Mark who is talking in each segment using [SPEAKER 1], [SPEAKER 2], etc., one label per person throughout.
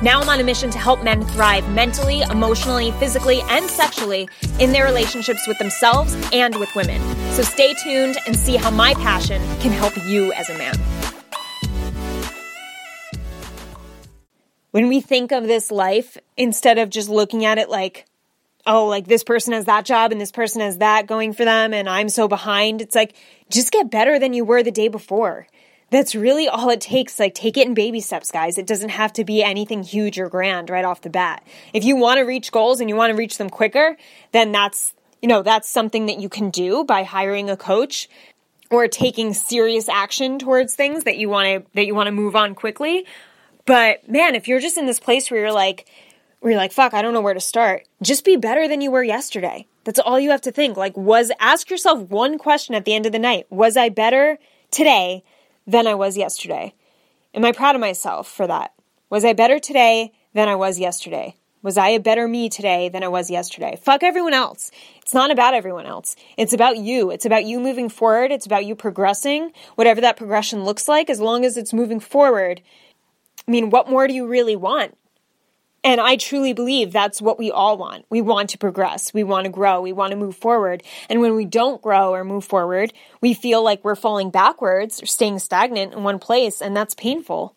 [SPEAKER 1] Now I'm on a mission to help men thrive mentally, emotionally, physically, and sexually in their relationships with themselves and with women. So stay tuned and see how my passion can help you as a man. When we think of this life, instead of just looking at it like, oh, like this person has that job and this person has that going for them and I'm so behind, it's like, just get better than you were the day before that's really all it takes. Like, take it in baby steps, guys. It doesn't have to be anything huge or grand right off the bat. If you want to reach goals and you want to reach them quicker, then that's, you know, that's something that you can do by hiring a coach or taking serious action towards things that you want to, that you want to move on quickly. But man, if you're just in this place where you're like, where you're like, fuck, I don't know where to start, just be better than you were yesterday. That's all you have to think. Like, was, ask yourself one question at the end of the night. Was I better today than I was yesterday? Am I proud of myself for that? Was I better today than I was yesterday? Was I a better me today than I was yesterday? Fuck everyone else. It's not about everyone else. It's about you. It's about you moving forward. It's about you progressing, whatever that progression looks like, as long as it's moving forward. I mean, what more do you really want? And I truly believe that's what we all want. We want to progress. We want to grow. We want to move forward. And when we don't grow or move forward, we feel like we're falling backwards or staying stagnant in one place. And that's painful.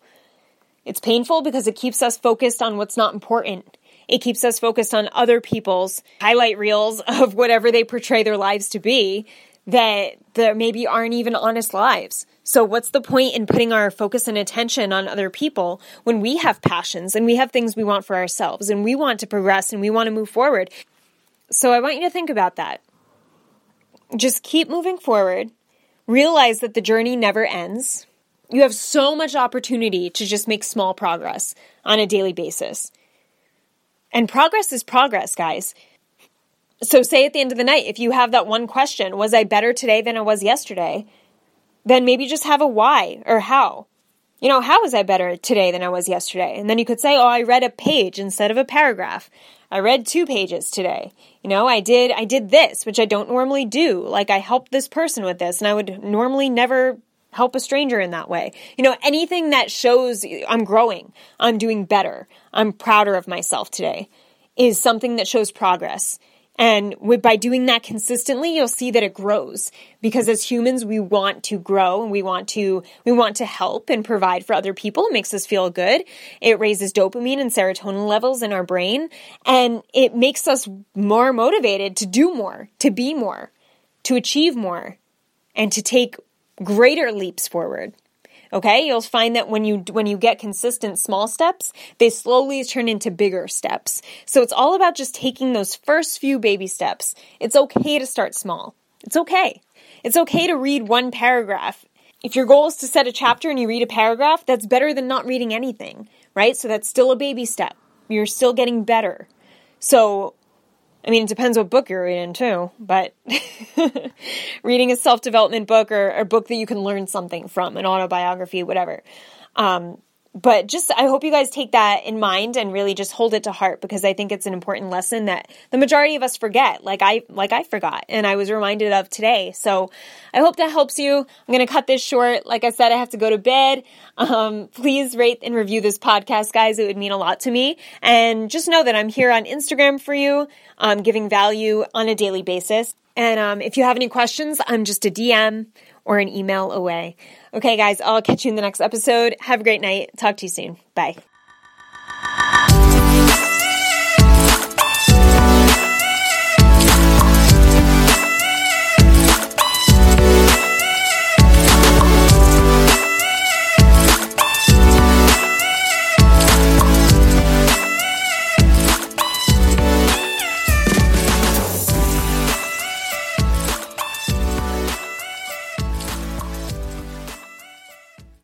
[SPEAKER 1] It's painful because it keeps us focused on what's not important. It keeps us focused on other people's highlight reels of whatever they portray their lives to be that there maybe aren't even honest lives. So what's the point in putting our focus and attention on other people when we have passions and we have things we want for ourselves and we want to progress and we want to move forward? So I want you to think about that. Just keep moving forward. Realize that the journey never ends. You have so much opportunity to just make small progress on a daily basis. And progress is progress, guys. So say at the end of the night, if you have that one question, was I better today than I was yesterday? Then maybe just have a why or how. You know, how was I better today than I was yesterday? And then you could say, oh, I read a page instead of a paragraph. I read two pages today. You know, I did, I did this, which I don't normally do. Like I helped this person with this and I would normally never help a stranger in that way. You know, anything that shows I'm growing, I'm doing better, I'm prouder of myself today is something that shows progress. And by doing that consistently, you'll see that it grows because as humans, we want to grow and we want to, we want to help and provide for other people. It makes us feel good. It raises dopamine and serotonin levels in our brain and it makes us more motivated to do more, to be more, to achieve more and to take greater leaps forward. Okay? You'll find that when you when you get consistent small steps, they slowly turn into bigger steps. So it's all about just taking those first few baby steps. It's okay to start small. It's okay. It's okay to read one paragraph. If your goal is to set a chapter and you read a paragraph, that's better than not reading anything, right? So that's still a baby step. You're still getting better. So I mean, it depends what book you're reading too, but reading a self development book or a book that you can learn something from, an autobiography, whatever. Um, but just I hope you guys take that in mind and really just hold it to heart because I think it's an important lesson that the majority of us forget. Like I like I forgot and I was reminded of today. So I hope that helps you. I'm going to cut this short. Like I said, I have to go to bed. Um, please rate and review this podcast, guys. It would mean a lot to me. And just know that I'm here on Instagram for you, um, giving value on a daily basis. And um, if you have any questions, I'm just a DM or an email away. Okay, guys, I'll catch you in the next episode. Have a great night. Talk to you soon. Bye.